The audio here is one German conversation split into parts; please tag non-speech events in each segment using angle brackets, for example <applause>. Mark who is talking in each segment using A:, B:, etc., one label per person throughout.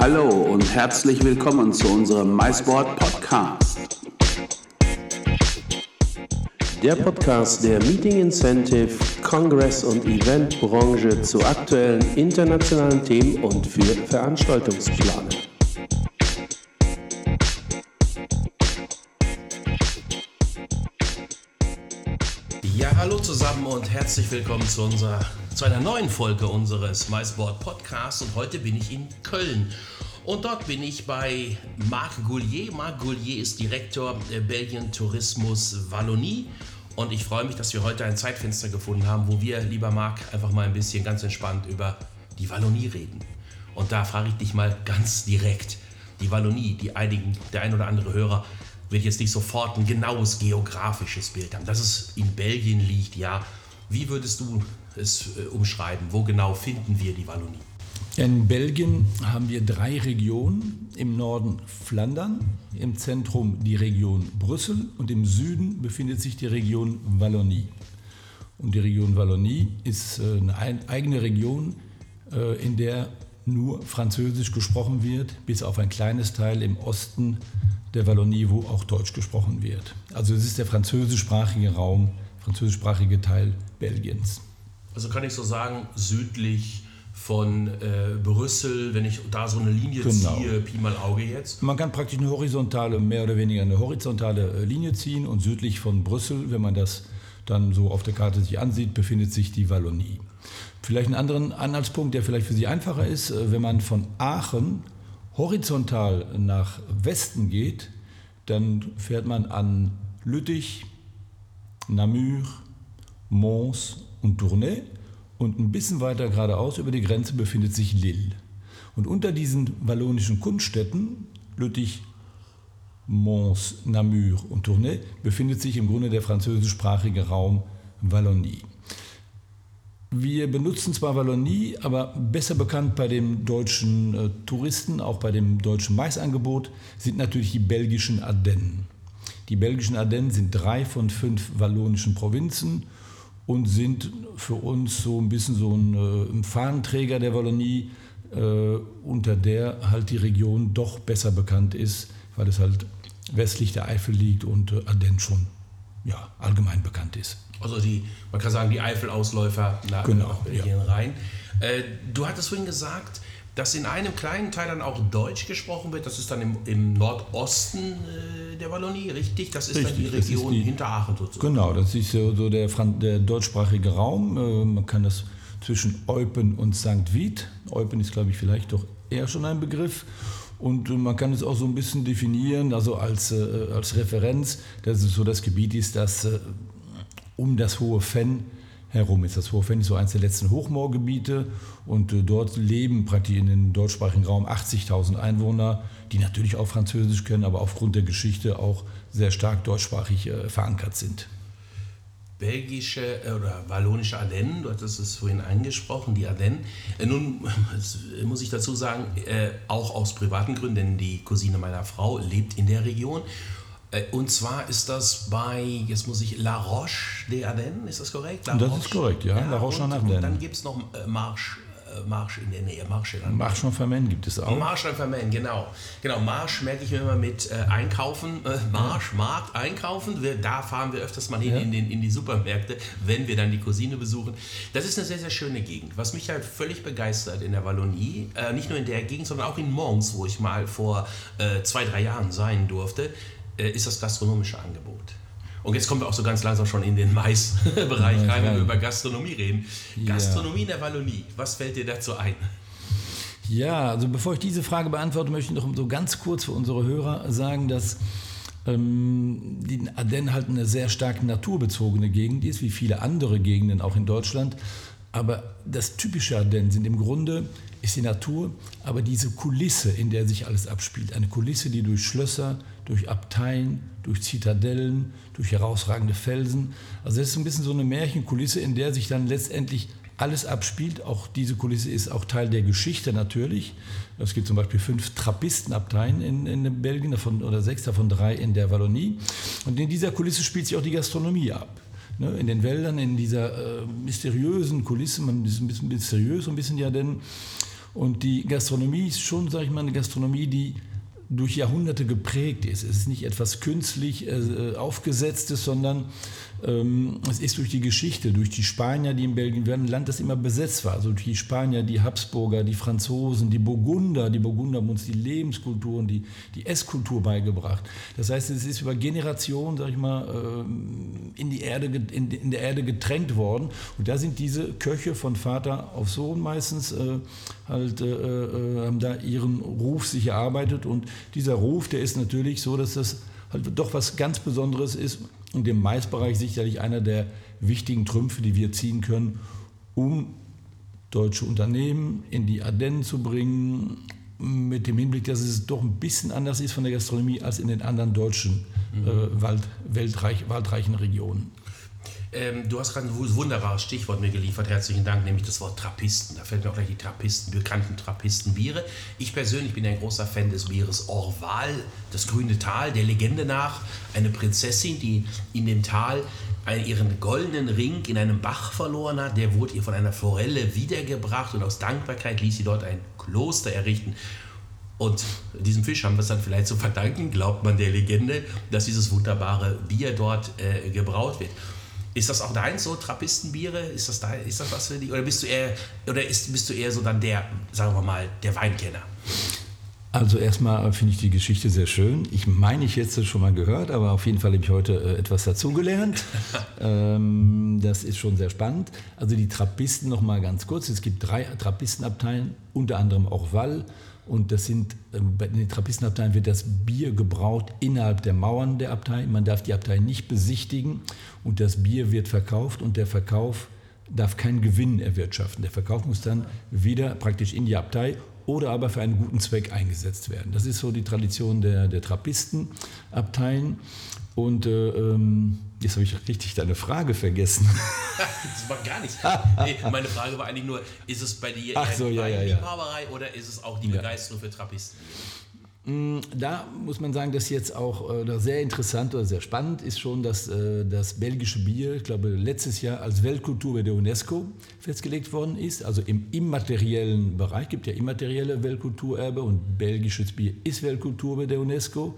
A: Hallo und herzlich willkommen zu unserem MySport Podcast. Der Podcast der Meeting Incentive, Kongress- und Eventbranche zu aktuellen internationalen Themen und für Veranstaltungsplaner.
B: Ja, hallo zusammen und herzlich willkommen zu, unserer, zu einer neuen Folge unseres MySport Podcasts. Und heute bin ich in Köln. Und dort bin ich bei Marc Goulier. Marc Goulier ist Direktor Belgien Tourismus Wallonie. Und ich freue mich, dass wir heute ein Zeitfenster gefunden haben, wo wir, lieber Marc, einfach mal ein bisschen ganz entspannt über die Wallonie reden. Und da frage ich dich mal ganz direkt. Die Wallonie, die einigen, der ein oder andere Hörer wird jetzt nicht sofort ein genaues geografisches Bild haben. Dass es in Belgien liegt, ja. Wie würdest du es äh, umschreiben? Wo genau finden wir die Wallonie?
C: In Belgien haben wir drei Regionen. Im Norden Flandern, im Zentrum die Region Brüssel und im Süden befindet sich die Region Wallonie. Und die Region Wallonie ist äh, eine eigene Region, äh, in der nur Französisch gesprochen wird, bis auf ein kleines Teil im Osten der Wallonie, wo auch Deutsch gesprochen wird. Also es ist der französischsprachige Raum, französischsprachige Teil Belgiens.
B: Also kann ich so sagen, südlich von äh, Brüssel, wenn ich da so eine Linie
C: Genau.
B: ziehe, Pi mal Auge jetzt.
C: Man kann praktisch eine horizontale, mehr oder weniger eine horizontale äh, Linie ziehen und südlich von Brüssel, wenn man das dann so auf der Karte sich ansieht, befindet sich die Wallonie. Vielleicht einen anderen Anhaltspunkt, der vielleicht für Sie einfacher ist, äh, wenn man von Aachen horizontal nach Westen geht, dann fährt man an Lüttich, Namur, Mons und Tournai und ein bisschen weiter geradeaus über die Grenze befindet sich Lille. Und unter diesen wallonischen Kunststätten, Lüttich, Mons, Namur und Tournai, befindet sich im Grunde der französischsprachige Raum Wallonie. Wir benutzen zwar Wallonie, aber besser bekannt bei den deutschen äh, Touristen, auch bei dem deutschen Maisangebot, sind natürlich die belgischen Ardennen. Die belgischen Ardennen sind drei von fünf wallonischen Provinzen und sind für uns so ein bisschen so ein, äh, ein Fahnenträger der Wallonie, äh, unter der halt die Region doch besser bekannt ist, weil es halt westlich der Eifel liegt und äh, Ardennen schon ja, allgemein bekannt ist.
B: Also die, man kann sagen, die Eifelausläufer nach,
C: Genau,
B: nach Belgien rein. Äh, du hattest vorhin gesagt, dass in einem kleinen Teil dann auch Deutsch gesprochen wird. Das ist dann im, im Nordosten äh, der Wallonie, richtig? Das ist dann die
C: Richtig, das ist
B: Region
C: die-
B: hinter Aachen sozusagen.
C: Genau, das ist so, so der, der deutschsprachige Raum. Äh, Man kann das zwischen Eupen und St. Vith. Eupen ist, glaube ich, vielleicht doch eher schon ein Begriff. Und äh, man kann es auch so ein bisschen definieren, also als, äh, als Referenz, dass es so das Gebiet ist, das äh, um das Hohe Fenn herum ist. Das ist so eines der letzten Hochmoorgebiete und äh, dort leben praktisch in dem deutschsprachigen Raum 80.000 Einwohner, die natürlich auch Französisch können, aber aufgrund der Geschichte auch sehr stark deutschsprachig äh, verankert sind.
B: belgische äh, oder wallonische Ardennen, du hattest es vorhin angesprochen, die Ardennen. Nun <laughs> muss ich dazu sagen, auch aus privaten Gründen, denn die Cousine meiner Frau lebt in der Region. Äh, Und zwar ist das bei, jetzt muss ich, La Roche Ardennes, ist das korrekt? La
C: Das ist korrekt, ja, La Roche
B: und,
C: Ardennes.
B: und dann gibt es noch äh, Marsch, äh, Marsch in der Nähe, Marsch in der Nähe.
C: Marsch und Vermen gibt es auch.
B: Marsch und Vermen, genau. Genau, Marsch merke ich mir immer mit äh, Einkaufen. Äh, Marsch, Markt, Einkaufen. Wir, da fahren wir öfters mal hin
C: Ja.
B: in, den, in die Supermärkte, wenn wir dann die Cousine besuchen. Das ist eine sehr, sehr schöne Gegend. Was mich halt völlig begeistert in der Wallonie, äh, nicht nur in der Gegend, sondern auch in Mons, wo ich mal vor zwei, drei Jahren sein durfte, ist das gastronomische Angebot. Und jetzt kommen wir auch so ganz langsam schon in den Mais-Bereich rein, wenn wir über Gastronomie reden.
C: Ja.
B: Gastronomie in der Wallonie, was fällt dir dazu ein?
C: Ja, also bevor ich diese Frage beantworte, möchte ich noch so ganz kurz für unsere Hörer sagen, dass ähm, die Ardennen halt eine sehr stark naturbezogene Gegend ist, wie viele andere Gegenden auch in Deutschland. Aber das typische Ardennen sind im Grunde ist die Natur, aber diese Kulisse, in der sich alles abspielt. Eine Kulisse, die durch Schlösser, durch Abteien, durch Zitadellen, durch herausragende Felsen. Also das ist ein bisschen so eine Märchenkulisse, in der sich dann letztendlich alles abspielt. Auch diese Kulisse ist auch Teil der Geschichte natürlich. Es gibt zum Beispiel fünf Trappistenabteien in, in Belgien, davon, oder sechs, davon drei in der Wallonie. Und in dieser Kulisse spielt sich auch die Gastronomie ab. Ne, in den Wäldern, in dieser äh, mysteriösen Kulisse, man ist ein bisschen mysteriös, ein bisschen ja denn. Und die Gastronomie ist schon, sage ich mal, eine Gastronomie, die durch Jahrhunderte geprägt ist. Es ist nicht etwas künstlich äh, aufgesetztes, sondern ähm, es ist durch die Geschichte, durch die Spanier, die in Belgien waren, ein Land, das immer besetzt war. Also durch die Spanier, die Habsburger, die Franzosen, die Burgunder. Die Burgunder haben uns die Lebenskultur und die, die Esskultur beigebracht. Das heißt, es ist über Generationen, sag ich mal, ähm, in, die Erde, in, in der Erde getränkt worden. Und da sind diese Köche von Vater auf Sohn meistens äh, halt, äh, äh, haben da ihren Ruf sich erarbeitet. Und dieser Ruf, der ist natürlich so, dass das halt doch was ganz Besonderes ist und im Maisbereich sicherlich einer der wichtigen Trümpfe, die wir ziehen können, um deutsche Unternehmen in die Ardennen zu bringen, mit dem Hinblick, dass es doch ein bisschen anders ist von der Gastronomie als in den anderen deutschen mhm. äh, Wald, weltreich, waldreichen Regionen.
B: Ähm, du hast gerade ein wunderbares Stichwort mir geliefert, herzlichen Dank, nämlich das Wort Trappisten. Da fällt mir auch gleich die Trappisten, bekannten Trappistenbiere. Ich persönlich bin ein großer Fan des Bieres Orval, das grüne Tal, der Legende nach. Eine Prinzessin, die in dem Tal ihren goldenen Ring in einem Bach verloren hat. Der wurde ihr von einer Forelle wiedergebracht und aus Dankbarkeit ließ sie dort ein Kloster errichten. Und diesem Fisch haben wir es dann vielleicht zu verdanken, glaubt man der Legende, dass dieses wunderbare Bier dort äh, gebraut wird. Ist das auch dein so Trappistenbiere? Ist das, dein, ist das was für dich? Oder bist du eher, oder ist, bist du eher so dann der, sagen wir mal, der Weinkenner?
C: Also erstmal finde ich die Geschichte sehr schön. Ich meine, ich hätte es schon mal gehört, aber auf jeden Fall habe ich heute äh, etwas dazugelernt. <laughs> ähm, das ist schon sehr spannend. Also die Trappisten noch mal ganz kurz. Es gibt drei Trappistenabteile, unter anderem auch Wall. Und das sind, ähm, bei den Trappistenabteien wird das Bier gebraut innerhalb der Mauern der Abtei. Man darf die Abtei nicht besichtigen und das Bier wird verkauft und der Verkauf darf keinen Gewinn erwirtschaften. Der Verkauf muss dann wieder praktisch in die Abtei oder aber für einen guten Zweck eingesetzt werden. Das ist so die Tradition der, der Trappistenabteien. Und äh, ähm, jetzt habe ich richtig deine Frage vergessen. <laughs>
B: das war gar nichts. <laughs> Nee, meine Frage war eigentlich nur, ist es bei dir
C: Ach so, ja, ja, ja.
B: Liebhaberei oder ist es auch die Begeisterung für Trappisten?
C: Mm, da muss man sagen, dass jetzt auch äh, sehr interessant oder sehr spannend ist schon, dass äh, das belgische Bier, ich glaube, letztes Jahr als Weltkultur bei der UNESCO festgelegt worden ist. Also im immateriellen Bereich gibt ja immaterielle Weltkulturerbe und belgisches Bier ist Weltkultur bei der UNESCO.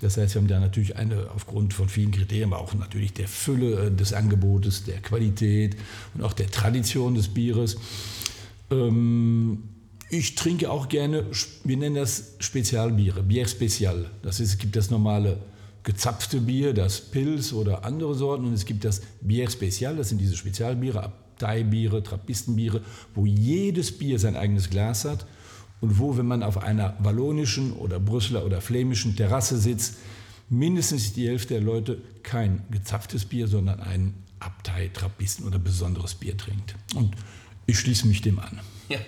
C: Das heißt, wir haben da natürlich eine aufgrund von vielen Kriterien, aber auch natürlich der Fülle äh, des Angebotes, der Qualität und auch der Tradition des Bieres. Ähm, ich trinke auch gerne, wir nennen das Spezialbiere, Bier Spezial. Das ist, es gibt das normale gezapfte Bier, das Pils oder andere Sorten und es gibt das Bier Spezial, das sind diese Spezialbiere, Abteibiere, Trappistenbiere, wo jedes Bier sein eigenes Glas hat und wo, wenn man auf einer wallonischen oder Brüsseler oder flämischen Terrasse sitzt, mindestens die Hälfte der Leute kein gezapftes Bier, sondern ein Abtei, Trappisten oder besonderes Bier trinkt. Und ich schließe mich dem an. <laughs>
B: Ja,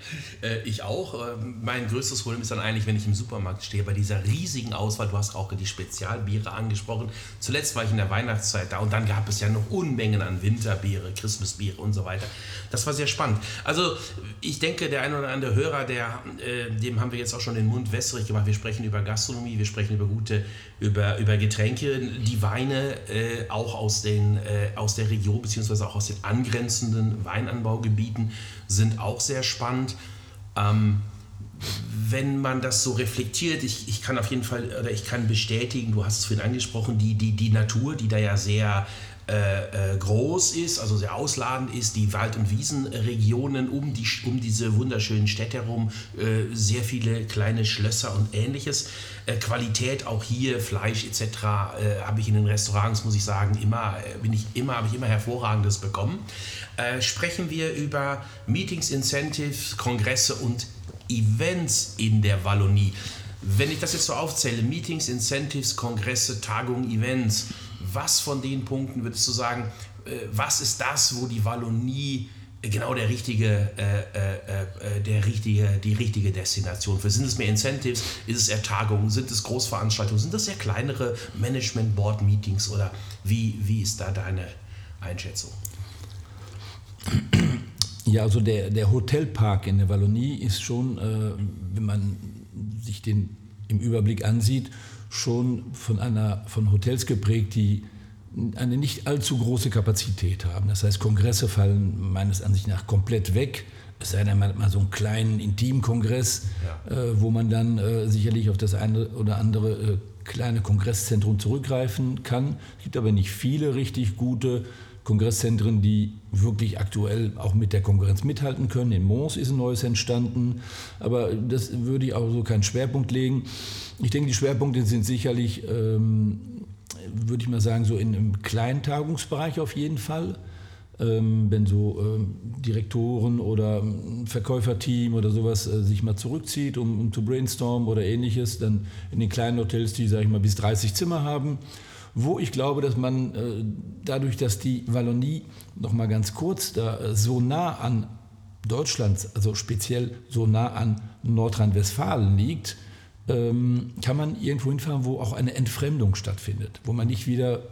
B: äh, ich auch. Äh, mein größtes Problem ist dann eigentlich, wenn ich im Supermarkt stehe, bei dieser riesigen Auswahl. Du hast auch die Spezialbiere angesprochen. Zuletzt war ich in der Weihnachtszeit da und dann gab es ja noch Unmengen an Winterbiere, Christmasbiere und so weiter. Das war sehr spannend. Also ich denke, der ein oder andere Hörer, der, äh, dem haben wir jetzt auch schon den Mund wässrig gemacht. Wir sprechen über Gastronomie, wir sprechen über gute, über, über Getränke, die Weine äh, auch aus, den, aus der Region beziehungsweise auch aus den angrenzenden Weinanbaugebieten sind auch sehr spannend. Ähm, wenn man das so reflektiert, ich, ich kann auf jeden Fall, oder ich kann bestätigen, du hast es vorhin angesprochen, die, die, die Natur, die da ja sehr äh, äh, groß ist, also sehr ausladend ist, die Wald- und Wiesenregionen um, die, um diese wunderschönen Städte herum, äh, sehr viele kleine Schlösser und ähnliches. Äh, Qualität auch hier, Fleisch etc. Äh, habe ich in den Restaurants, muss ich sagen, immer, bin ich immer, habe ich immer hervorragendes bekommen. sprechen wir über Meetings, Incentives, Kongresse und Events in der Wallonie. Wenn ich das jetzt so aufzähle, Meetings, Incentives, Kongresse, Tagungen, Events, was von den Punkten würdest du sagen, äh, was ist das, wo die Wallonie genau der richtige, äh, äh, äh, der richtige, die richtige Destination für? Sind es mehr Incentives? Ist es eher Tagungen? Sind es Großveranstaltungen? Sind das eher kleinere Management-Board-Meetings? Oder wie, wie ist da deine Einschätzung?
C: Ja, also der, der Hotelpark in der Wallonie ist schon, äh, wenn man sich den im Überblick ansieht, schon von, einer, von Hotels geprägt, die eine nicht allzu große Kapazität haben. Das heißt, Kongresse fallen meines Ansichts nach komplett weg. es sei denn, man hat mal so einen kleinen Intimkongress, ja. äh, wo man dann äh, sicherlich auf das eine oder andere äh, kleine Kongresszentrum zurückgreifen kann. Es gibt aber nicht viele richtig gute Kongresszentren, die wirklich aktuell auch mit der Konkurrenz mithalten können. In Mons ist ein neues entstanden, aber das würde ich auch so keinen Schwerpunkt legen. Ich denke, die Schwerpunkte sind sicherlich, ähm, würde ich mal sagen, so in, kleinen Tagungsbereich auf jeden Fall. Ähm, wenn so ähm, Direktoren oder Verkäuferteam oder sowas äh, sich mal zurückzieht, um, um zu brainstormen oder ähnliches, dann in den kleinen Hotels, die, sage ich mal, bis 30 Zimmer haben wo ich glaube, dass man äh, dadurch, dass die Wallonie noch mal ganz kurz da äh, so nah an Deutschland, also speziell so nah an Nordrhein-Westfalen liegt, ähm, kann man irgendwo hinfahren, wo auch eine Entfremdung stattfindet, wo man nicht wieder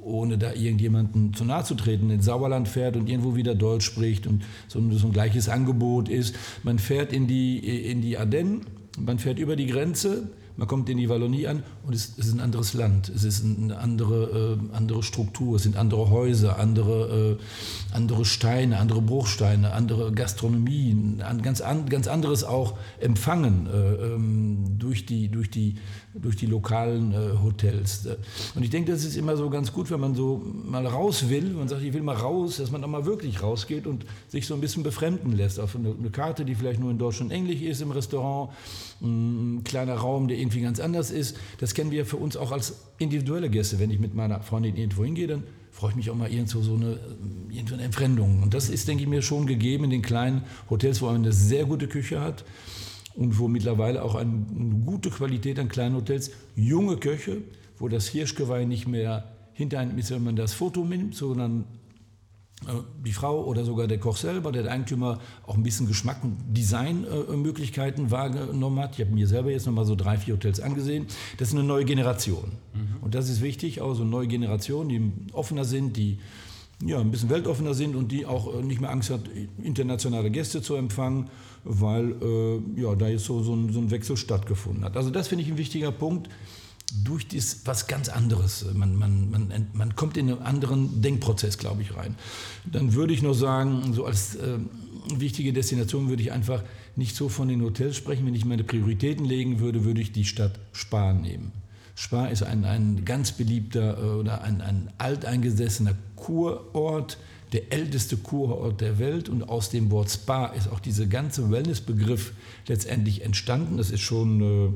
C: ohne da irgendjemanden zu nahe zu treten, ins Sauerland fährt und irgendwo wieder Deutsch spricht und so ein, so ein gleiches Angebot ist. Man fährt in die, in die Ardennen, man fährt über die Grenze, man kommt in die Wallonie an und es, es ist ein anderes Land, es ist eine andere, äh, andere Struktur, es sind andere Häuser, andere, äh, andere Steine, andere Bruchsteine, andere Gastronomie, ein ganz, an, ganz anderes auch Empfangen äh, ähm, durch, die, durch, die, durch die lokalen äh, Hotels. Und ich denke, das ist immer so ganz gut, wenn man so mal raus will, man sagt, ich will mal raus, dass man auch mal wirklich rausgeht und sich so ein bisschen befremden lässt. Auf eine, eine Karte, die vielleicht nur in Deutsch und Englisch ist im Restaurant, ein kleiner Raum, der irgendwie ganz anders ist. Das kennen wir für uns auch als individuelle Gäste. Wenn ich mit meiner Freundin irgendwo hingehe, dann freue ich mich auch mal irgendwo so eine, irgendwo eine Entfremdung. Und das ist, denke ich mir, schon gegeben in den kleinen Hotels, wo man eine sehr gute Küche hat und wo mittlerweile auch eine, gute Qualität an kleinen Hotels, junge Köche, wo das Hirschgeweih nicht mehr hinter einem ist, wenn man das Foto nimmt, sondern äh, die Frau oder sogar der Koch selber, der Eigentümer auch ein bisschen Geschmack und Designmöglichkeiten wahrgenommen hat. Ich habe mir selber jetzt nochmal so drei, vier Hotels angesehen. Das ist eine neue Generation. Mhm. Und das ist wichtig, auch so eine neue Generation, die offener sind, die ja, ein bisschen weltoffener sind und die auch äh, nicht mehr Angst hat, internationale Gäste zu empfangen, weil äh, ja, da jetzt so, so, ein, so ein Wechsel stattgefunden hat. Also das finde ich ein wichtiger Punkt durch das was ganz anderes. Man, man, man, man kommt in einen anderen Denkprozess, glaube ich, rein. Dann würde ich noch sagen, so als äh, wichtige Destination würde ich einfach nicht so von den Hotels sprechen. Wenn ich meine Prioritäten legen würde, würde ich die Stadt Spa nehmen. Spa ist ein, ein ganz beliebter äh, oder ein, ein alteingesessener Kurort, der älteste Kurort der Welt. Und aus dem Wort Spa ist auch dieser ganze Wellnessbegriff letztendlich entstanden. Das ist schon... Äh,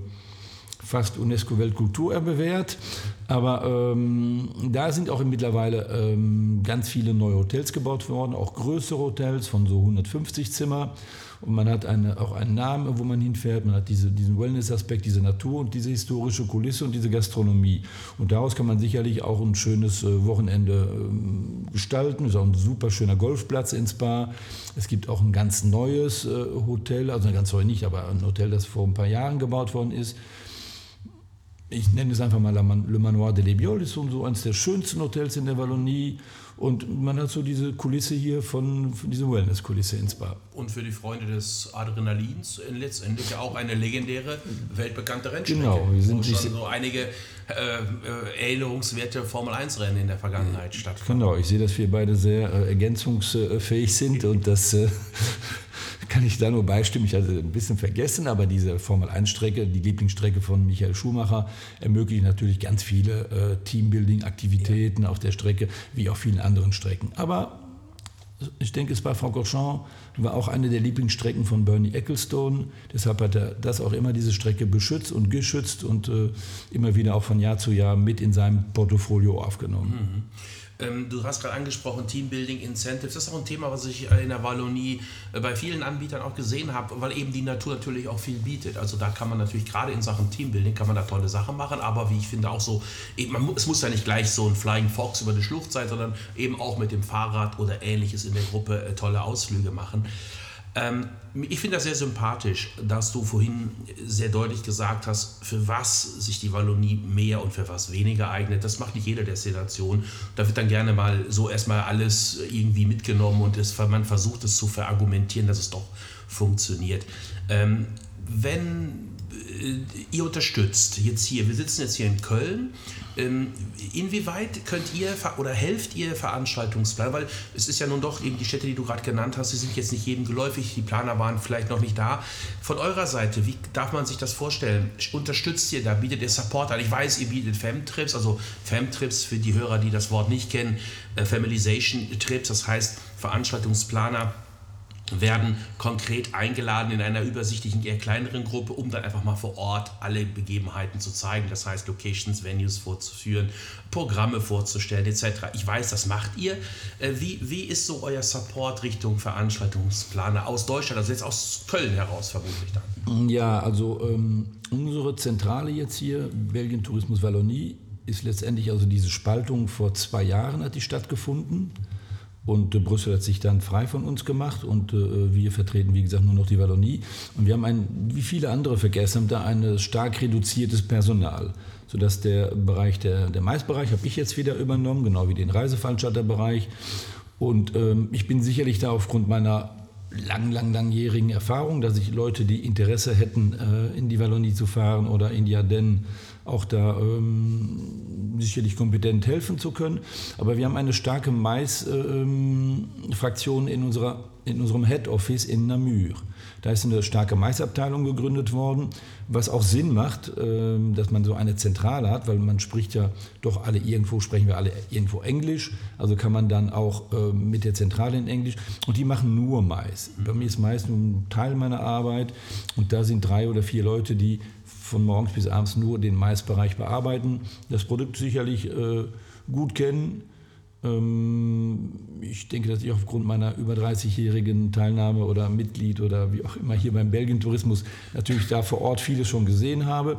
C: fast UNESCO-Weltkulturerbe wert. Aber ähm, da sind auch mittlerweile ähm, ganz viele neue Hotels gebaut worden, auch größere Hotels von so 150 Zimmer. Und man hat eine, auch einen Namen, wo man hinfährt. Man hat diese, diesen Wellness-Aspekt, diese Natur und diese historische Kulisse und diese Gastronomie. Und daraus kann man sicherlich auch ein schönes äh, Wochenende äh, gestalten. Es ist auch ein super schöner Golfplatz in Spa. Es gibt auch ein ganz neues äh, Hotel, also ganz neu nicht, aber ein Hotel, das vor ein paar Jahren gebaut worden ist ich nenne es einfach mal Le Manoir de l'Ebiol, ist so eines der schönsten Hotels in der Wallonie. Und man hat so diese Kulisse hier von, von dieser Wellness-Kulisse ins Spa.
B: Und für die Freunde des Adrenalins letztendlich auch eine legendäre, weltbekannte Rennstrecke.
C: Genau,
B: wir sind wo schon so einige äh, äh, erinnerungswerte Formel-1-Rennen in der Vergangenheit stattfanden.
C: Genau, ich sehe, dass wir beide sehr äh, ergänzungsfähig sind <laughs> und das äh, kann ich da nur beistimmen. Ich hatte ein bisschen vergessen, aber diese Formel-1-Strecke, die Lieblingsstrecke von Michael Schumacher, ermöglicht natürlich ganz viele äh, Teambuilding-Aktivitäten ja. auf der Strecke, wie auf vielen anderen Strecken. Aber ich denke, es war Francorchamps war auch eine der Lieblingsstrecken von Bernie Ecclestone. Deshalb hat er das auch immer diese Strecke beschützt und geschützt und äh, immer wieder auch von Jahr zu Jahr mit in seinem Portfolio aufgenommen. Mhm.
B: Ähm, du hast gerade angesprochen, Teambuilding, Incentives. Das ist auch ein Thema, was ich äh, in der Wallonie äh, bei vielen Anbietern auch gesehen habe, weil eben die Natur natürlich auch viel bietet. Also da kann man natürlich gerade in Sachen Teambuilding kann man da tolle Sachen machen, aber wie ich finde auch so, eben, man, es muss ja nicht gleich so ein Flying Fox über die Schlucht sein, sondern eben auch mit dem Fahrrad oder ähnliches in der Gruppe äh, tolle Ausflüge machen. Ähm, ich finde das sehr sympathisch, dass du vorhin sehr deutlich gesagt hast, für was sich die Wallonie mehr und für was weniger eignet. Das macht nicht jede Destination. Da wird dann gerne mal so erstmal alles irgendwie mitgenommen und es, man versucht es zu verargumentieren, dass es doch funktioniert. Ähm, wenn ihr unterstützt jetzt hier, wir sitzen jetzt hier in Köln. Ähm, inwieweit könnt ihr oder helft ihr Veranstaltungsplaner? Weil es ist ja nun doch eben die Städte, die du gerade genannt hast, die sind jetzt nicht jedem geläufig, die Planer waren vielleicht noch nicht da. Von eurer Seite, wie darf man sich das vorstellen? Unterstützt ihr da, bietet ihr Support an? Ich weiß, ihr bietet Femtrips, also Femtrips für die Hörer, die das Wort nicht kennen, äh, Familization Trips, das heißt Veranstaltungsplaner werden konkret eingeladen in einer übersichtlichen, eher kleineren Gruppe, um dann einfach mal vor Ort alle Begebenheiten zu zeigen. Das heißt, Locations, Venues vorzuführen, Programme vorzustellen etc. Ich weiß, das macht ihr. Äh, wie, wie ist so euer Support Richtung Veranstaltungsplaner aus Deutschland, also jetzt aus Köln heraus vermutlich dann?
C: Ja, also ähm, unsere Zentrale jetzt hier, Belgien Tourismus Wallonie, ist letztendlich also diese Spaltung vor zwei Jahren hat die stattgefunden. Und äh, Brüssel hat sich dann frei von uns gemacht und äh, wir vertreten, wie gesagt, nur noch die Wallonie. Und wir haben ein, wie viele andere Verkehrsämter, ein stark reduziertes Personal, sodass der Bereich, der, der Maisbereich habe ich jetzt wieder übernommen, genau wie den Reiseveranstalterbereich. Und ähm, ich bin sicherlich da aufgrund meiner lang, lang, langjährigen Erfahrung, dass ich Leute, die Interesse hätten, äh, in die Wallonie zu fahren oder in die Ardennen, auch da ähm, sicherlich kompetent helfen zu können. Aber wir haben eine starke Mais-Fraktion ähm, in, in unserem Head Office in Namur. Da ist eine starke Maisabteilung gegründet worden, was auch Sinn macht, ähm, dass man so eine Zentrale hat, weil man spricht ja doch alle irgendwo, sprechen wir alle irgendwo Englisch, also kann man dann auch ähm, mit der Zentrale in Englisch und die machen nur Mais. Bei mir ist Mais nur ein Teil meiner Arbeit und da sind drei oder vier Leute, die von morgens bis abends nur den Maisbereich bearbeiten, das Produkt sicherlich äh, gut kennen. Ähm, ich denke, dass ich aufgrund meiner über 30-jährigen Teilnahme oder Mitglied oder wie auch immer hier beim Belgien Tourismus natürlich da vor Ort vieles schon gesehen habe.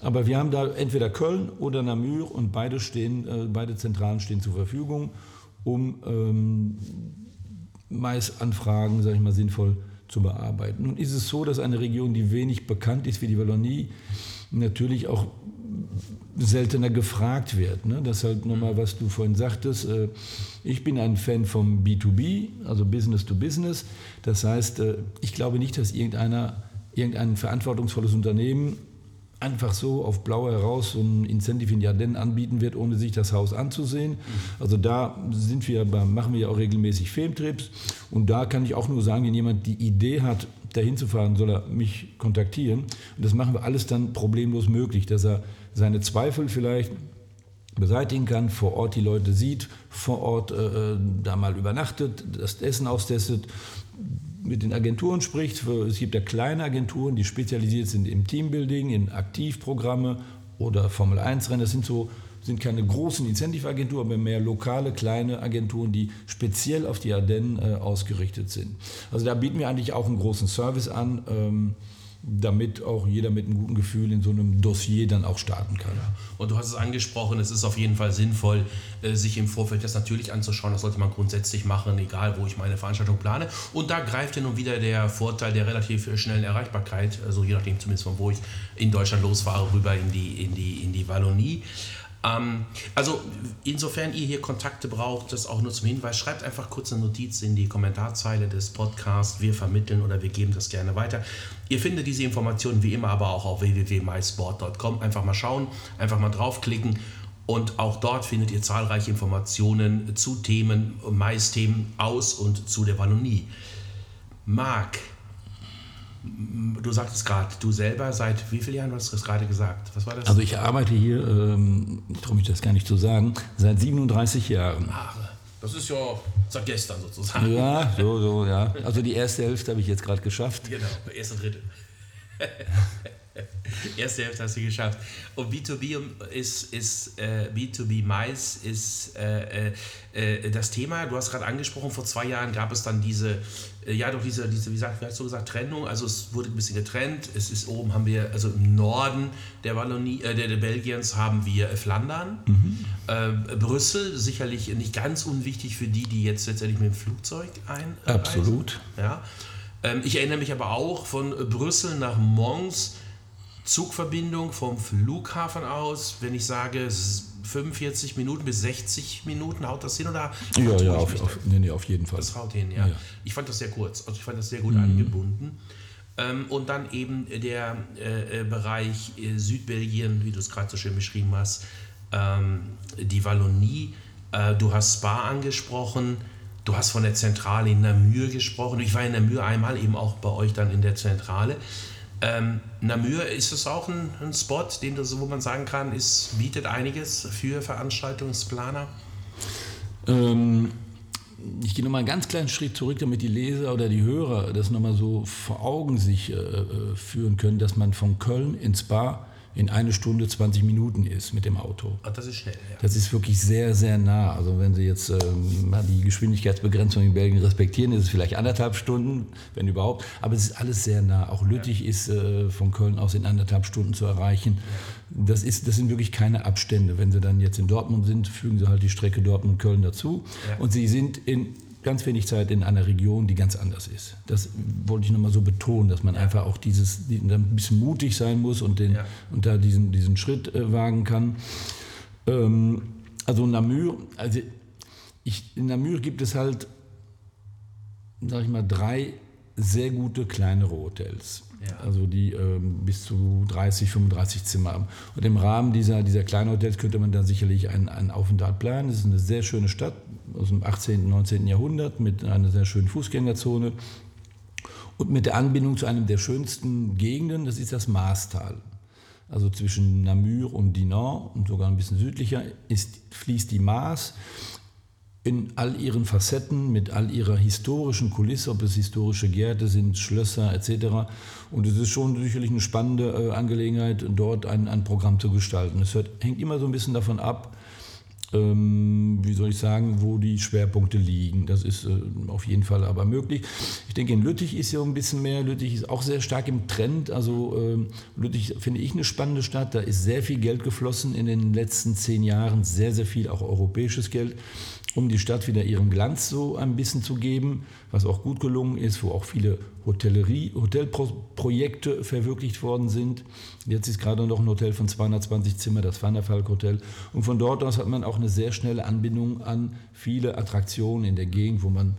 C: Aber wir haben da entweder Köln oder Namur und beide, stehen, äh, beide Zentralen stehen zur Verfügung, um ähm, Maisanfragen, sage ich mal, sinnvoll zu zu bearbeiten. Nun ist es so, dass eine Region, die wenig bekannt ist wie die Wallonie, natürlich auch seltener gefragt wird. Ne? Das ist halt nochmal, was du vorhin sagtest. Äh, ich bin ein Fan vom B2B, also Business to Business. Das heißt, äh, ich glaube nicht, dass irgendeiner, irgendein verantwortungsvolles Unternehmen einfach so auf Blau heraus so ein Incentive in Jarden anbieten wird, ohne sich das Haus anzusehen. Also da sind wir, machen wir ja auch regelmäßig Filmtrips und da kann ich auch nur sagen, wenn jemand die Idee hat, dahin zu fahren, soll er mich kontaktieren. Und das machen wir alles dann problemlos möglich, dass er seine Zweifel vielleicht beseitigen kann, vor Ort die Leute sieht, vor Ort äh, äh da mal übernachtet, das Essen austestet mit den Agenturen spricht, es gibt ja kleine Agenturen, die spezialisiert sind im Teambuilding, in Aktivprogramme oder Formel 1 Rennen. Das sind so sind keine großen Incentive-Agenturen, aber mehr lokale, kleine Agenturen, die speziell auf die Ardennen äh, ausgerichtet sind. Also da bieten wir eigentlich auch einen großen Service an. Ähm, damit auch jeder mit einem guten Gefühl in so einem Dossier dann auch starten kann.
B: Und du hast es angesprochen, es ist auf jeden Fall sinnvoll, äh, sich im Vorfeld das natürlich anzuschauen. Das sollte man grundsätzlich machen, egal wo ich meine Veranstaltung plane. Und da greift ja nun wieder der Vorteil der relativ schnellen Erreichbarkeit, also je nachdem zumindest von wo ich in Deutschland losfahre, rüber in die, in die, in die Wallonie. Ähm, also insofern ihr hier Kontakte braucht, das auch nur zum Hinweis, schreibt einfach kurz eine Notiz in die Kommentarzeile des Podcasts. Wir vermitteln oder wir geben das gerne weiter. Ihr findet diese Informationen wie immer aber auch auf www.mysport.com. Einfach mal schauen, einfach mal draufklicken. Und auch dort findet ihr zahlreiche Informationen zu Themen, Mais-Themen aus und zu der Wallonie. Marc, Du sagtest gerade, du selber seit wie vielen Jahren, du hast das gerade gesagt. Was war das?
C: Also ich arbeite hier, ähm, ich traue mich das gar nicht zu sagen, seit 37 Jahren.
B: Ach, das ist ja seit gestern sozusagen.
C: Ja, so, so, ja. Also die erste Hälfte habe ich jetzt gerade geschafft.
B: Genau, erste Drittel. <laughs> Erste Hälfte hast du geschafft. Und B2B ist, ist äh, B2B Mais ist äh, äh, das Thema. Du hast gerade angesprochen, vor zwei Jahren gab es dann diese, äh, ja doch diese, diese, wie, sagt, wie hast du gesagt, Trennung. Also es wurde ein bisschen getrennt. Es ist oben haben wir, also im Norden der Wallonie, äh, der, der Belgiens haben wir Flandern. Mhm. Äh, Brüssel, sicherlich nicht ganz unwichtig für die, die jetzt letztendlich mit dem Flugzeug ein.
C: Absolut.
B: Ja. Ähm, ich erinnere mich aber auch von Brüssel nach Mons Zugverbindung vom Flughafen aus, wenn ich sage 45 Minuten bis 60 Minuten, haut das hin oder?
C: Ja, ja, auf, auf, nee, nee, auf jeden Fall.
B: Das haut hin, ja. ja. Ich fand das sehr kurz, also ich fand das sehr gut mhm. angebunden. Ähm, und dann eben der äh, äh Bereich äh, Südbelgien, wie du es gerade so schön beschrieben hast, ähm, die Wallonie. Äh, du hast Spa angesprochen. Du hast von der Zentrale in Namur gesprochen. Ich war in Namur einmal eben auch bei euch dann in der Zentrale. Ähm, Namur, ist es auch ein, ein Spot, den du, wo man sagen kann, ist, bietet einiges für Veranstaltungsplaner?
C: Ähm, ich gehe nochmal einen ganz kleinen Schritt zurück, damit die Leser oder die Hörer das nochmal so vor Augen sich äh, äh, führen können, dass man von Köln ins Spa in eine Stunde 20 Minuten ist mit dem Auto.
B: Ach, das ist schnell, ja.
C: Das ist wirklich sehr, sehr nah. Also wenn Sie jetzt ähm, die Geschwindigkeitsbegrenzung in Belgien respektieren, ist es vielleicht anderthalb Stunden, wenn überhaupt. Aber es ist alles sehr nah. Auch Lüttich ja. ist äh, von Köln aus in anderthalb Stunden zu erreichen. Ja. Das, ist, das sind wirklich keine Abstände. Wenn Sie dann jetzt in Dortmund sind, fügen Sie halt die Strecke Dortmund-Köln dazu. Und Sie sind in ganz wenig Zeit in einer Region, die ganz anders ist. Das wollte ich nochmal so betonen, dass man einfach auch dieses, die, ein bisschen mutig sein muss und, den, ja. und da diesen, diesen Schritt äh, wagen kann. Ähm, also Namur, also ich, in Namur gibt es halt, sag ich mal, drei sehr gute kleinere Hotels. Ja. Also die ähm, bis zu 30, 35 Zimmer haben. Und im Rahmen dieser, dieser kleinen Hotels könnte man da sicherlich einen, einen Aufenthalt planen. Es ist eine sehr schöne Stadt aus dem 18., 19. Jahrhundert mit einer sehr schönen Fußgängerzone und mit der Anbindung zu einem der schönsten Gegenden, das ist das Maastal. Also zwischen Namur und Dinan und sogar ein bisschen südlicher ist, fließt die Maas in all ihren Facetten, mit all ihrer historischen Kulisse, ob es historische Gärte sind, Schlösser etc. Und es ist schon sicherlich eine spannende äh, Angelegenheit, dort ein, ein Programm zu gestalten. Es hängt immer so ein bisschen davon ab, ähm, wie soll ich sagen, wo die Schwerpunkte liegen. Das ist äh, auf jeden Fall aber möglich. Ich denke, in Lüttich ist ja ein bisschen mehr. Lüttich ist auch sehr stark im Trend. Also ähm, Lüttich finde ich eine spannende Stadt. Da ist sehr viel Geld geflossen in den letzten zehn Jahren, sehr, sehr viel auch europäisches Geld um die Stadt wieder ihren Glanz so ein bisschen zu geben, was auch gut gelungen ist, wo auch viele Hotellerie, Hotelprojekte verwirklicht worden sind. Jetzt ist gerade noch ein Hotel von 220 Zimmer, das Van der Falk Hotel. Und von dort aus hat man auch eine sehr schnelle Anbindung an viele Attraktionen in der Gegend, wo man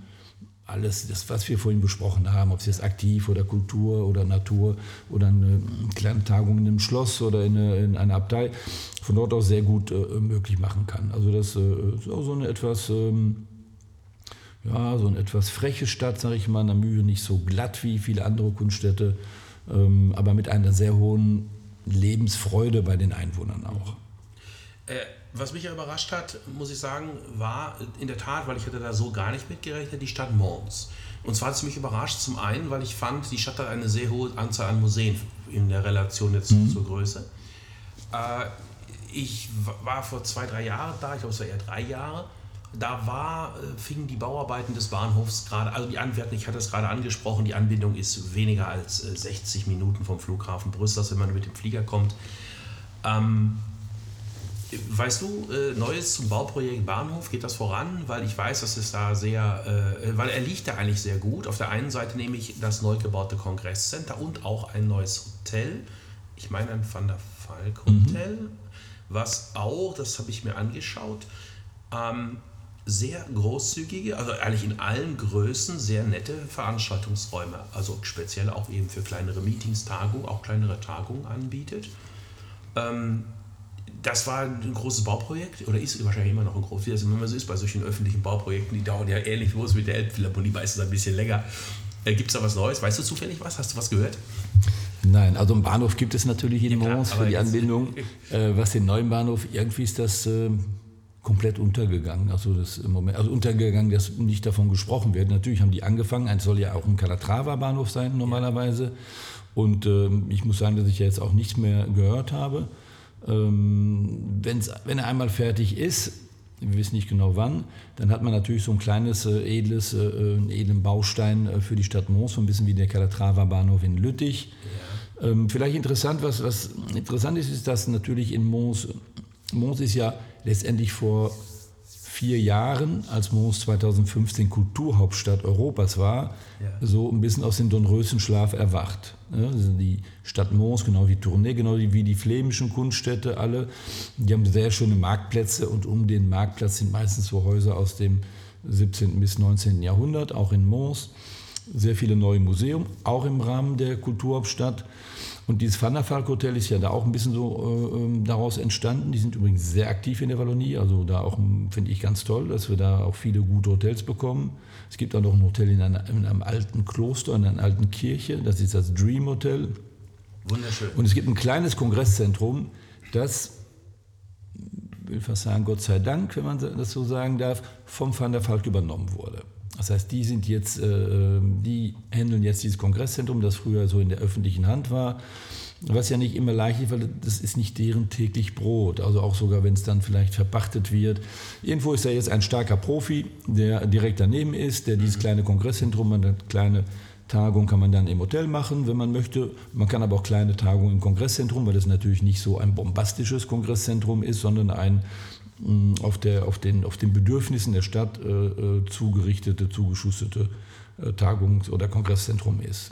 C: alles, das, was wir vorhin besprochen haben, ob es jetzt aktiv oder Kultur oder Natur oder eine kleine Tagung in einem Schloss oder in, eine, in einer Abtei, von dort aus sehr gut äh, möglich machen kann. Also das äh, ist auch so eine etwas, ähm, ja, so eine etwas freche Stadt, sage ich mal, Namur, nicht so glatt wie viele andere Kunststädte, ähm, aber mit einer sehr hohen Lebensfreude bei den Einwohnern auch.
B: Äh was mich ja überrascht hat, muss ich sagen, war in der Tat, weil ich hatte da so gar nicht mitgerechnet, die Stadt Mons. Und zwar hat es mich überrascht, zum einen, weil ich fand, die Stadt hat eine sehr hohe Anzahl an Museen in der Relation jetzt mhm. zur Größe. Äh, ich war vor zwei, drei Jahren da, ich glaube es war eher drei Jahre. Da war, äh, fingen die Bauarbeiten des Bahnhofs gerade, also die Anwärter, ich hatte es gerade angesprochen, die Anbindung ist weniger als 60 äh, Minuten vom Flughafen Brüssel, wenn man mit dem Flieger kommt. Ähm, Weißt du äh, Neues zum Bauprojekt Bahnhof? Geht das voran? Weil ich weiß, dass es da sehr, äh, weil er liegt da eigentlich sehr gut. Auf der einen Seite nämlich das neu gebaute Kongresscenter und auch ein neues Hotel. Ich meine ein Van der Falk Hotel, mhm. was auch, das habe ich mir angeschaut, ähm, sehr großzügige, also eigentlich in allen Größen sehr nette Veranstaltungsräume, also speziell auch eben für kleinere Meetings, Tagungen, auch kleinere Tagungen anbietet. Ähm, das war ein großes Bauprojekt oder ist wahrscheinlich immer noch ein großes, wie das immer so ist bei solchen öffentlichen Bauprojekten, die dauern ja ähnlich los mit der Elbphilharmonie, meistens ein bisschen länger. Äh, gibt es da was Neues? Weißt du zufällig was? Hast du was gehört?
C: Nein, also einen Bahnhof gibt es natürlich in ja, Mons für die Anbindung. <laughs> Äh, was den neuen Bahnhof, irgendwie ist das äh, komplett untergegangen. Also, das im Moment, also untergegangen, dass nicht davon gesprochen wird. Natürlich haben die angefangen, es soll ja auch ein Calatrava-Bahnhof sein normalerweise. Und äh, ich muss sagen, dass ich ja jetzt auch nichts mehr gehört habe. Ähm, wenn er einmal fertig ist, wir wissen nicht genau wann, dann hat man natürlich so ein kleines, äh, edles, äh, einen edlen Baustein äh, für die Stadt Mons, so ein bisschen wie der Calatrava-Bahnhof in Lüttich. Ja. Ähm, vielleicht interessant, was, was interessant ist, ist, dass natürlich in Mons, Mons ist ja letztendlich vor vier Jahren, als Mons 2015 Kulturhauptstadt Europas war, ja. so ein bisschen aus dem Dornröschenschlaf erwacht. Ja, also die Stadt Mons, genau wie Tournai, genau wie die flämischen Kunststädte, alle, die haben sehr schöne Marktplätze und um den Marktplatz sind meistens so Häuser aus dem 17. bis 19. Jahrhundert, auch in Mons. sehr viele neue Museen, auch im Rahmen der Kulturhauptstadt. Und dieses Van der Valk Hotel ist ja da auch ein bisschen so äh, ähm, daraus entstanden. Die sind übrigens sehr aktiv in der Wallonie, also da auch finde ich ganz toll, dass wir da auch viele gute Hotels bekommen. Es gibt auch noch ein Hotel in, einer, in einem alten Kloster, in einer alten Kirche, das ist das Dream Hotel.
B: Wunderschön.
C: Und es gibt ein kleines Kongresszentrum, das ich will fast sagen, Gott sei Dank, wenn man das so sagen darf, vom Van der Valk übernommen wurde. Das heißt, die sind jetzt, äh, die handeln jetzt dieses Kongresszentrum, das früher so in der öffentlichen Hand war. Was ja nicht immer leicht ist, weil das ist nicht deren täglich Brot. Also auch sogar, wenn es dann vielleicht verpachtet wird. Irgendwo ist da jetzt ein starker Profi, der direkt daneben ist, der dieses kleine Kongresszentrum, eine kleine Tagung kann man dann im Hotel machen, wenn man möchte. Man kann aber auch kleine Tagungen im Kongresszentrum, weil das natürlich nicht so ein bombastisches Kongresszentrum ist, sondern ein auf, der, auf, den, auf den Bedürfnissen der Stadt äh, äh, zugerichtete, zugeschusterte äh, Tagungs- oder Kongresszentrum ist.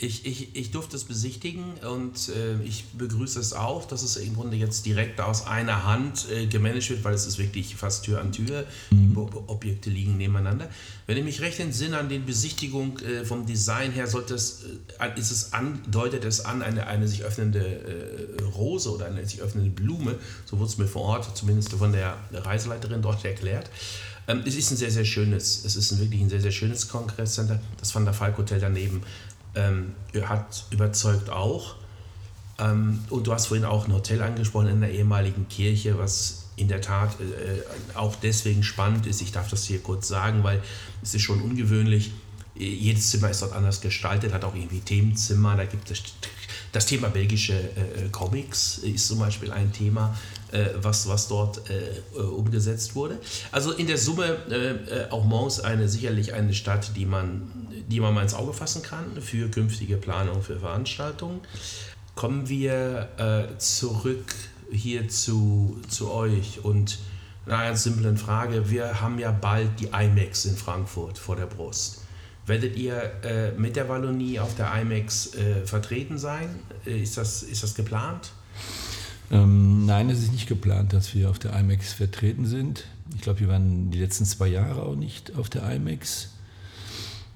B: Ich, ich, ich durfte es besichtigen und äh, ich begrüße es auch, dass es im Grunde jetzt direkt aus einer Hand äh, gemanagt wird, weil es ist wirklich fast Tür an Tür. Mhm. Objekte liegen nebeneinander. Wenn ich mich recht entsinne an den Besichtigung äh, vom Design her, sollte es, äh, ist es an, deutet es an eine, eine sich öffnende äh, Rose oder eine sich öffnende Blume. So wurde es mir vor Ort, zumindest von der Reiseleiterin dort erklärt. Ähm, es ist ein sehr, sehr schönes, es ist ein, wirklich ein sehr, sehr schönes Kongresscenter. Das Van der Falk Hotel daneben ähm, hat überzeugt auch. Ähm, und du hast vorhin auch ein Hotel angesprochen in der ehemaligen Kirche, was in der Tat äh, auch deswegen spannend ist. Ich darf das hier kurz sagen, weil es ist schon ungewöhnlich. Jedes Zimmer ist dort anders gestaltet, hat auch irgendwie Themenzimmer. Da gibt es das Thema belgische äh, Comics ist zum Beispiel ein Thema, äh, was, was dort äh, umgesetzt wurde. Also in der Summe äh, äh, auch Mons eine sicherlich eine Stadt, die man die man mal ins Auge fassen kann für künftige Planung für Veranstaltungen. Kommen wir äh, zurück hier zu, zu euch und einer ganz simplen Frage. Wir haben ja bald die IMAX in Frankfurt vor der Brust. Werdet ihr äh, mit der Wallonie auf der IMAX äh, vertreten sein? Äh, ist, das, ist das geplant?
C: Ähm, nein, es ist nicht geplant, dass wir auf der IMAX vertreten sind. Ich glaube, wir waren die letzten zwei Jahre auch nicht auf der IMAX.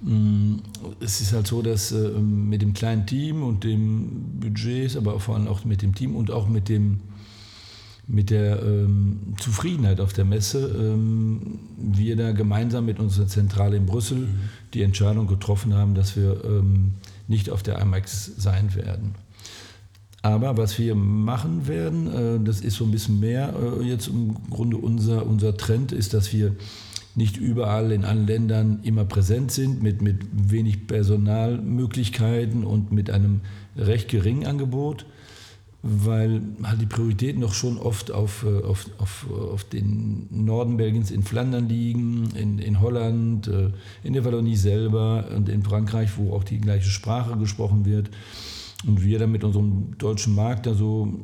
C: Mm, es ist halt so, dass äh, mit dem kleinen Team und dem Budget, aber vor allem auch mit dem Team und auch mit, dem, mit der ähm, Zufriedenheit auf der Messe, ähm, wir da gemeinsam mit unserer Zentrale in Brüssel mhm. die Entscheidung getroffen haben, dass wir ähm, nicht auf der IMAX sein werden. Aber was wir machen werden, äh, das ist so ein bisschen mehr äh, jetzt im Grunde unser, unser Trend, ist, dass wir nicht überall in allen Ländern immer präsent sind, mit, mit wenig Personalmöglichkeiten und mit einem recht geringen Angebot, weil halt die Prioritäten noch schon oft auf, äh, auf, auf, auf den Norden Belgiens in Flandern liegen, in, in Holland, äh, in der Wallonie selber und in Frankreich, wo auch die gleiche Sprache gesprochen wird. Und wir dann mit unserem deutschen Markt da so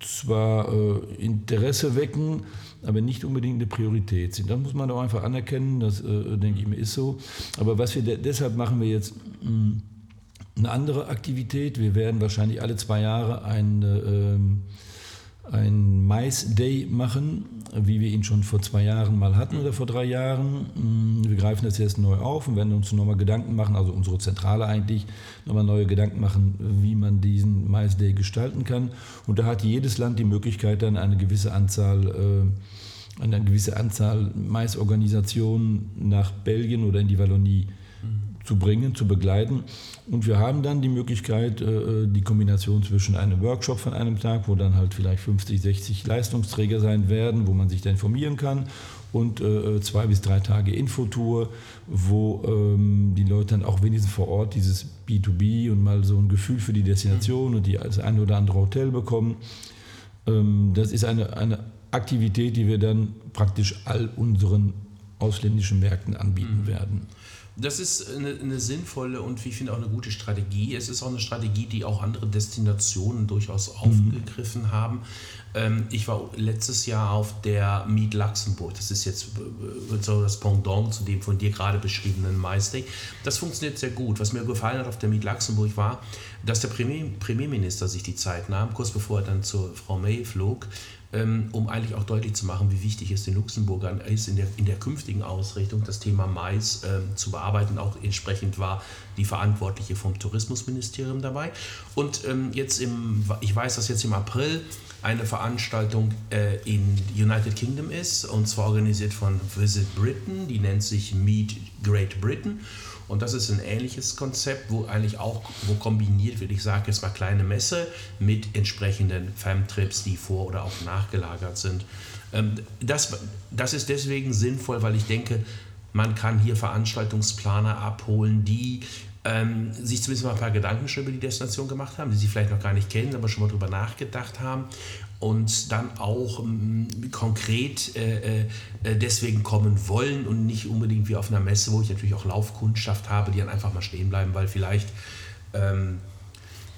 C: zwar äh, Interesse wecken, aber nicht unbedingt eine Priorität sind. Das muss man doch einfach anerkennen, das äh, denke ich mir ist so. Aber was wir de deshalb machen wir jetzt mh, hm, eine andere Aktivität. Wir werden wahrscheinlich alle zwei Jahre ein, äh, ein Mais Day machen, wie wir ihn schon vor zwei Jahren mal hatten oder vor drei Jahren. Hm, wir greifen das jetzt neu auf und werden uns nochmal Gedanken machen, also unsere Zentrale eigentlich, nochmal neue Gedanken machen, wie man diesen Mais Day gestalten kann. Und da hat jedes Land die Möglichkeit, dann eine gewisse Anzahl äh, eine gewisse Anzahl Maisorganisationen nach Belgien oder in die Wallonie zu bringen, zu begleiten. Und wir haben dann die Möglichkeit, äh, die Kombination zwischen einem Workshop von einem Tag, wo dann halt vielleicht 50, 60 Leistungsträger sein werden, wo man sich dann informieren kann, und äh, zwei bis drei Tage Infotour, wo ähm, die Leute dann auch wenigstens vor Ort dieses B2B und mal so ein Gefühl für die Destination und die, das eine oder andere Hotel bekommen. Ähm, das ist eine, eine Aktivität, die wir dann praktisch all unseren ausländischen Märkten anbieten mhm. werden.
B: Das ist eine, eine, sinnvolle und wie ich finde auch eine gute Strategie. Es ist auch eine Strategie, die auch andere Destinationen durchaus mhm. aufgegriffen haben. Ähm, ich war letztes Jahr auf der Meet Luxemburg. Das ist jetzt äh, so das Pendant zu dem von dir gerade beschriebenen Maisday. Das funktioniert sehr gut. Was mir gefallen hat auf der Meet Luxemburg war, dass der Premier, Premierminister sich die Zeit nahm, kurz bevor er dann zur Frau May flog, um eigentlich auch deutlich zu machen, wie wichtig es den Luxemburgern ist, in der, in der künftigen Ausrichtung das Thema Mais ähm, zu bearbeiten. Auch entsprechend war die Verantwortliche vom Tourismusministerium dabei. Und ähm, jetzt im, ich weiß, dass jetzt im April eine Veranstaltung äh, in United Kingdom ist, und zwar organisiert von Visit Britain, die nennt sich Meet Great Britain. Und das ist ein ähnliches Konzept, wo eigentlich auch wo kombiniert wird, ich sage jetzt mal kleine Messe mit entsprechenden Fam-Trips, die vor- oder auch nachgelagert sind. Ähm, das, das ist deswegen sinnvoll, weil ich denke, man kann hier Veranstaltungsplaner abholen, die ähm, sich zumindest mal ein paar Gedanken schon über die Destination gemacht haben, die sie vielleicht noch gar nicht kennen, aber schon mal drüber nachgedacht haben und dann auch ähm, konkret äh, äh, deswegen kommen wollen und nicht unbedingt wie auf einer Messe, wo ich natürlich auch Laufkundschaft habe, die dann einfach mal stehen bleiben, weil vielleicht, ähm,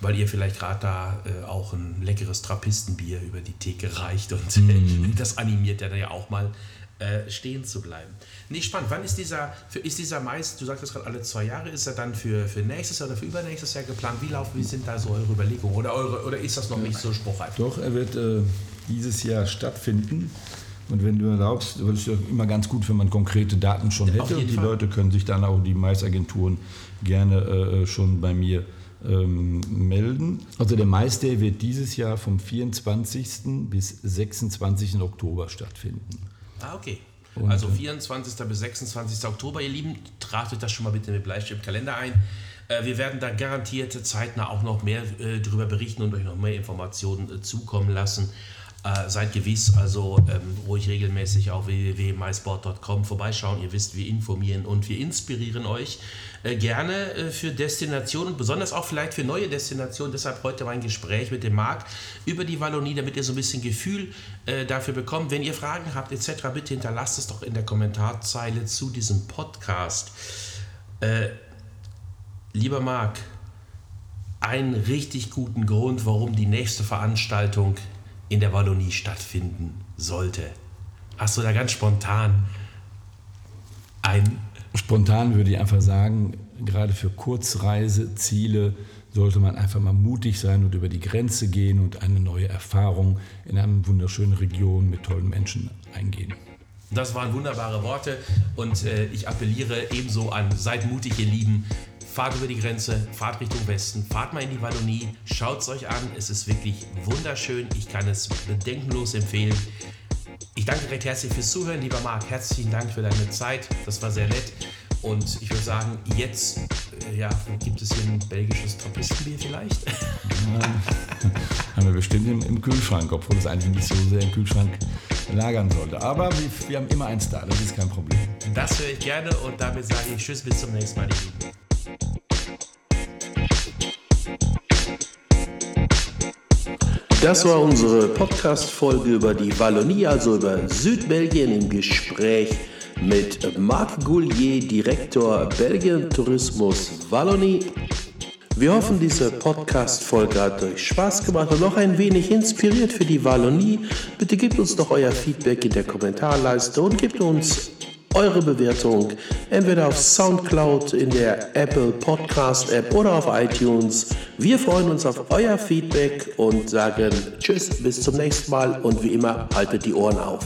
B: weil ihr vielleicht gerade da äh, auch ein leckeres Trappistenbier über die Theke reicht und mm. <laughs> das animiert ja dann ja auch mal äh, stehen zu bleiben. Nee, spannend. Wann ist dieser, für, ist dieser meist, du sagtest gerade alle zwei Jahre, ist er dann für, für nächstes Jahr oder für übernächstes Jahr geplant? Wie laufen, wie sind da so eure Überlegungen? Oder, eure, oder ist das noch nicht so spruchreif?
C: Doch, er wird äh, dieses Jahr stattfinden. Und wenn du erlaubst, würde es immer ganz gut, wenn man konkrete Daten schon hätte. Und die Fall. Leute können sich dann auch, die Maisagenturen, gerne äh, schon bei mir ähm, melden. Also der Mais Day wird dieses Jahr vom 24. bis 26. Oktober stattfinden.
B: Ah, okay. Und also 24. bis 26. Oktober, ihr Lieben, tragt euch das schon mal bitte mit Bleistift Kalender ein. Äh, wir werden da garantiert zeitnah auch noch mehr äh, darüber berichten und euch noch mehr Informationen äh, zukommen lassen. Äh, seid gewiss, also ähm, ruhig regelmäßig auf www.mysport.com vorbeischauen. Ihr wisst, wir informieren und wir inspirieren euch äh, gerne äh, für Destinationen, besonders auch vielleicht für neue Destinationen. Deshalb heute mein Gespräch mit dem Marc über die Wallonie, damit ihr so ein bisschen Gefühl äh, dafür bekommt. Wenn ihr Fragen habt etc., bitte hinterlasst es doch in der Kommentarzeile zu diesem Podcast. Äh, lieber Marc, einen richtig guten Grund, warum die nächste Veranstaltung in der Wallonie stattfinden sollte. Hast du da ganz spontan ein...
C: Spontan würde ich einfach sagen, gerade für Kurzreiseziele sollte man einfach mal mutig sein und über die Grenze gehen und eine neue Erfahrung in einer wunderschönen Region mit tollen Menschen eingehen.
B: Das waren wunderbare Worte und äh, ich appelliere ebenso an, seid mutig, ihr Lieben, fahrt über die Grenze, fahrt Richtung Westen, fahrt mal in die Wallonie, schaut es euch an. Es ist wirklich wunderschön. Ich kann es bedenkenlos empfehlen. Ich danke recht herzlich fürs Zuhören, lieber Marc. Herzlichen Dank für deine Zeit. Das war sehr nett. Und ich würde sagen, jetzt äh, ja, gibt es hier ein belgisches Trappistenbier vielleicht. Ja, <laughs>
C: haben wir bestimmt im, im, Kühlschrank, obwohl es eigentlich nicht so sehr im Kühlschrank lagern sollte. Aber wir, wir haben immer eins da, das ist kein Problem.
B: Das höre ich gerne und damit sage ich Tschüss, bis zum nächsten Mal, ihr Lieben.
A: Das war unsere Podcast-Folge über die Wallonie, also über Südbelgien im Gespräch mit Marc Goulier, Direktor Belgien Tourismus Wallonie. Wir hoffen, diese Podcast-Folge hat euch Spaß gemacht und noch ein wenig inspiriert für die Wallonie. Bitte gebt uns doch euer Feedback in der Kommentarleiste und gebt uns eure Bewertung entweder auf Soundcloud, in der Apple Podcast App oder auf iTunes. Wir freuen uns auf euer Feedback und sagen Tschüss, bis zum nächsten Mal und wie immer haltet die Ohren auf.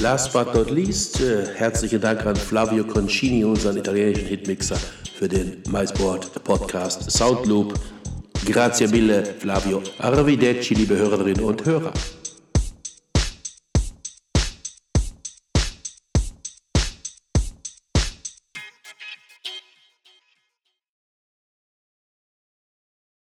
A: Last but not least, äh, herzlichen Dank an Flavio Concini, unseren italienischen Hitmixer, für den MySport Podcast Soundloop. Grazie mille, Flavio. Arrivederci, liebe Hörerinnen und Hörer.